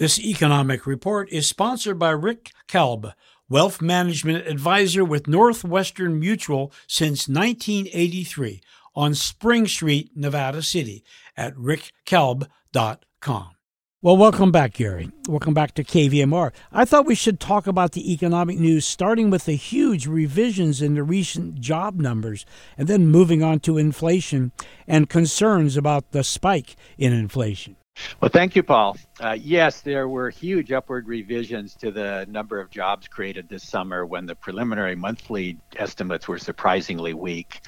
This economic report is sponsored by Rick Kalb, wealth management advisor with Northwestern Mutual since 1983 on Spring Street, Nevada City at rickkalb.com. Well, welcome back, Gary. Welcome back to KVMR. I thought we should talk about the economic news, starting with the huge revisions in the recent job numbers, and then moving on to inflation and concerns about the spike in inflation. Well, thank you, Paul. Uh, yes, there were huge upward revisions to the number of jobs created this summer when the preliminary monthly estimates were surprisingly weak.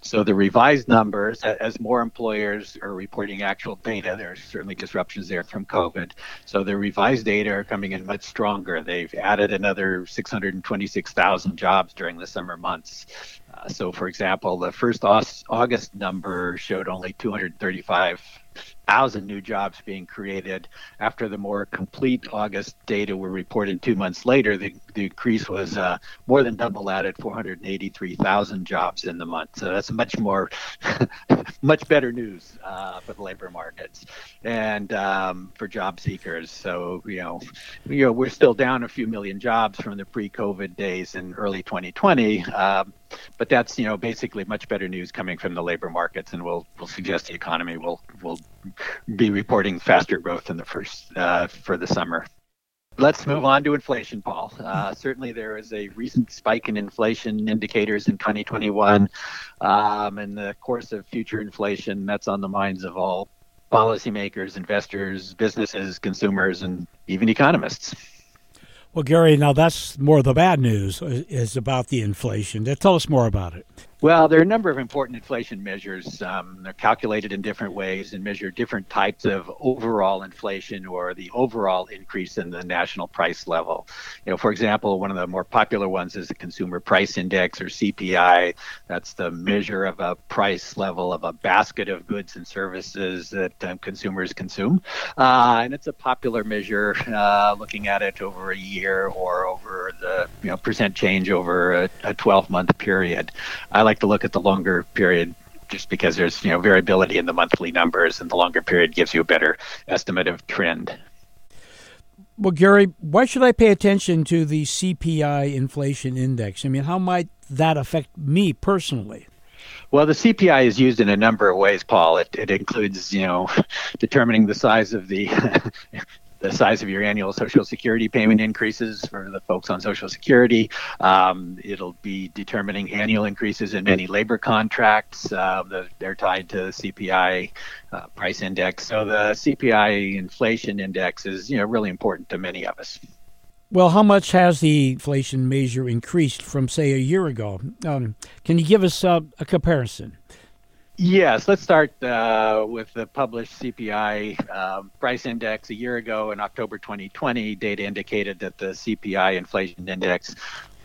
So the revised numbers, as more employers are reporting actual data, there are certainly disruptions there from COVID. So the revised data are coming in much stronger. They've added another 626,000 jobs during the summer months. Uh, so, for example, the first August number showed only 235 thousand new jobs being created. After the more complete August data were reported two months later, the, the increase was uh, more than double that at 483,000 jobs in the month. So that's much more, much better news uh, for the labor markets and um, for job seekers. So you know, you know, we're still down a few million jobs from the pre-COVID days in early 2020. Um, but that's you know basically much better news coming from the labor markets, and will will suggest the economy will will be reporting faster growth in the first uh, for the summer. Let's move on to inflation, Paul. Uh, certainly, there is a recent spike in inflation indicators in 2021. Um, in the course of future inflation, that's on the minds of all policymakers, investors, businesses, consumers, and even economists. Well, Gary, now that's more of the bad news uh, is about the inflation. Tell us more about it. Well, there are a number of important inflation measures. Um, they're calculated in different ways and measure different types of overall inflation or the overall increase in the national price level. You know, for example, one of the more popular ones is the Consumer Price Index or CPI. That's the measure of a price level of a basket of goods and services that um, consumers consume, uh, and it's a popular measure, uh, looking at it over a year or over the you know percent change over a, a 12-month period. I like like to look at the longer period just because there's you know variability in the monthly numbers and the longer period gives you a better estimate of trend. Well, Gary, why should I pay attention to the CPI inflation index? I mean, how might that affect me personally? Well, the CPI is used in a number of ways, Paul. It, it includes, you know, determining the size of the the size of your annual Social Security payment increases for the folks on Social Security. Um, it'll be determining annual increases in many labor contracts. Uh, the, they're tied to the CPI uh, price index. So the CPI inflation index is, you know, really important to many of us. Well, how much has the inflation measure increased from, say, a year ago? Um, can you give us uh, a comparison? Yes, let's start uh, with the published CPI um, price index a year ago in October 2020. Data indicated that the CPI inflation index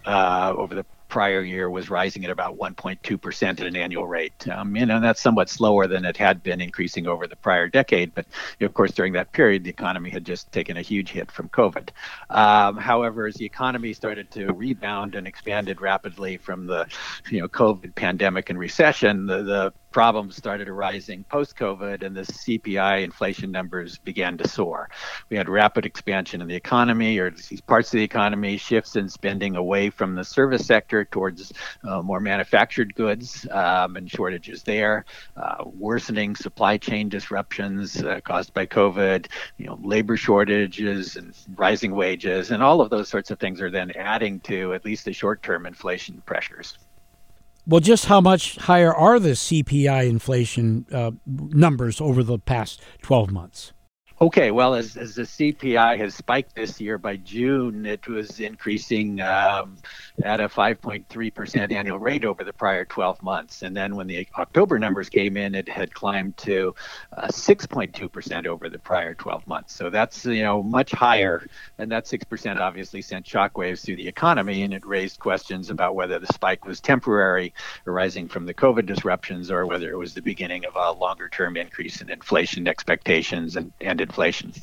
uh, over the prior year was rising at about 1.2% at an annual rate. Um, you know, that's somewhat slower than it had been increasing over the prior decade. But of course, during that period, the economy had just taken a huge hit from COVID. Um, however, as the economy started to rebound and expanded rapidly from the you know COVID pandemic and recession, the, the problems started arising post COVID, and the CPI inflation numbers began to soar. We had rapid expansion in the economy, or these parts of the economy, shifts in spending away from the service sector towards uh, more manufactured goods um, and shortages there, uh, worsening supply chain disruptions uh, caused by COVID, you know, labor shortages and rising wages, and all of those sorts of things are then adding to at least the short term inflation pressures. Well, just how much higher are the CPI inflation uh, numbers over the past 12 months? Okay, well, as, as the CPI has spiked this year, by June it was increasing um, at a 5.3% annual rate over the prior 12 months. And then when the October numbers came in, it had climbed to uh, 6.2% over the prior 12 months. So that's, you know, much higher. And that 6% obviously sent shockwaves through the economy and it raised questions about whether the spike was temporary, arising from the COVID disruptions, or whether it was the beginning of a longer term increase in inflation expectations and, and inflation.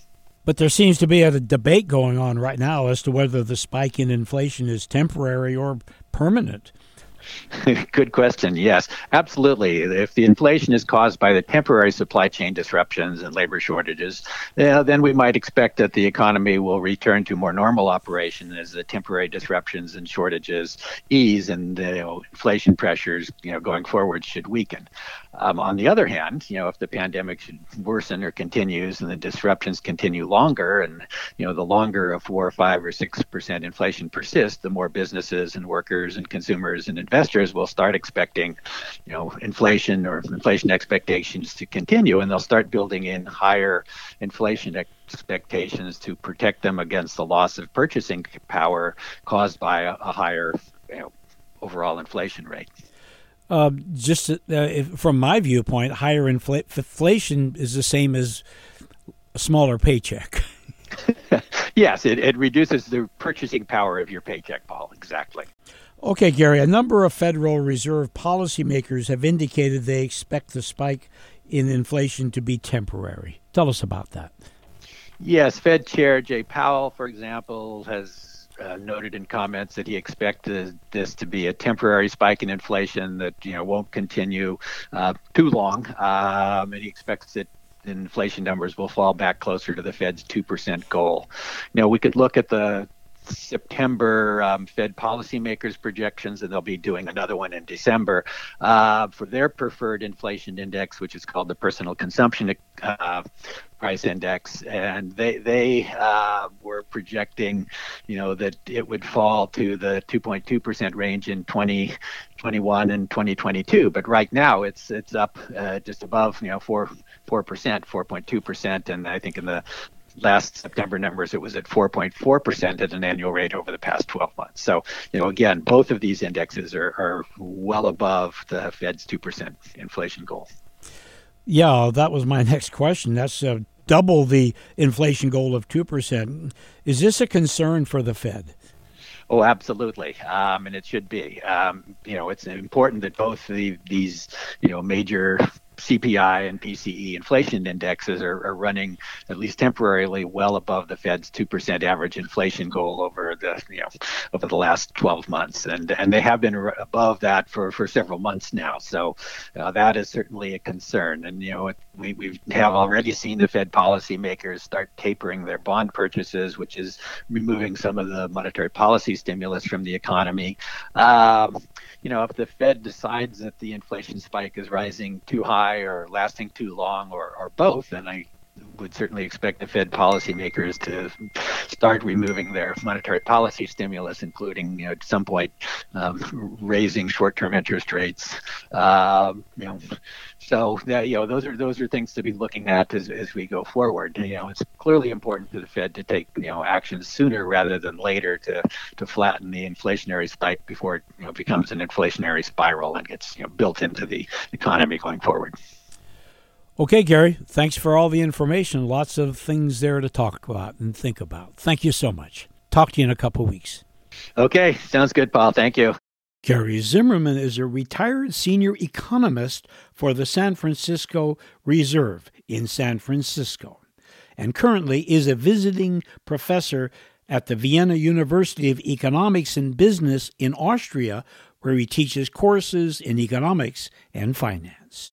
But there seems to be a debate going on right now as to whether the spike in inflation is temporary or permanent. Good question. Yes, absolutely. If the inflation is caused by the temporary supply chain disruptions and labor shortages, then we might expect that the economy will return to more normal operation as the temporary disruptions and shortages ease and you know, inflation pressures you know, going forward should weaken. Um, on the other hand, you know, if the pandemic should worsen or continues and the disruptions continue longer, and you know, the longer a four or five or six percent inflation persists, the more businesses and workers and consumers and investors will start expecting, you know, inflation or inflation expectations to continue, and they'll start building in higher inflation expectations to protect them against the loss of purchasing power caused by a, a higher, you know, overall inflation rate. Uh, just uh, if, from my viewpoint, higher infl- inflation is the same as a smaller paycheck. yes, it, it reduces the purchasing power of your paycheck, Paul. Exactly. Okay, Gary, a number of Federal Reserve policymakers have indicated they expect the spike in inflation to be temporary. Tell us about that. Yes, Fed Chair Jay Powell, for example, has uh, noted in comments that he expected this to be a temporary spike in inflation that you know won't continue uh, too long, um, and he expects that inflation numbers will fall back closer to the Fed's two percent goal. You know, we could look at the September um, Fed policymakers projections, and they'll be doing another one in December uh, for their preferred inflation index, which is called the Personal Consumption uh, Price Index, and they they uh, were projecting, you know, that it would fall to the 2.2 percent range in 2021 and 2022. But right now, it's it's up uh, just above, you know, four four percent, 4.2 percent, and I think in the last September numbers, it was at 4.4% at an annual rate over the past 12 months. So, you know, again, both of these indexes are, are well above the Fed's 2% inflation goal. Yeah, that was my next question. That's uh, double the inflation goal of 2%. Is this a concern for the Fed? Oh, absolutely, um, and it should be. Um, you know, it's important that both the, these, you know, major CPI and PCE inflation indexes are, are, running at least temporarily well above the Fed's two percent average inflation goal over the you know over the last 12 months, and and they have been above that for, for several months now. So uh, that is certainly a concern, and you know we we have already seen the Fed policymakers start tapering their bond purchases, which is removing some of the monetary policy stimulus from the economy. Um, you know, if the Fed decides that the inflation spike is rising too high or lasting too long or, or both, then I would certainly expect the Fed policymakers to start removing their monetary policy stimulus, including you know, at some point um, raising short-term interest rates. Um, you know, so that, you know those are those are things to be looking at as, as we go forward. You know, it's clearly important to the Fed to take you know actions sooner rather than later to to flatten the inflationary spike before it you know, becomes an inflationary spiral and gets you know, built into the economy going forward. Okay, Gary, thanks for all the information. Lots of things there to talk about and think about. Thank you so much. Talk to you in a couple weeks. Okay, sounds good, Paul. Thank you. Gary Zimmerman is a retired senior economist for the San Francisco Reserve in San Francisco and currently is a visiting professor at the Vienna University of Economics and Business in Austria, where he teaches courses in economics and finance.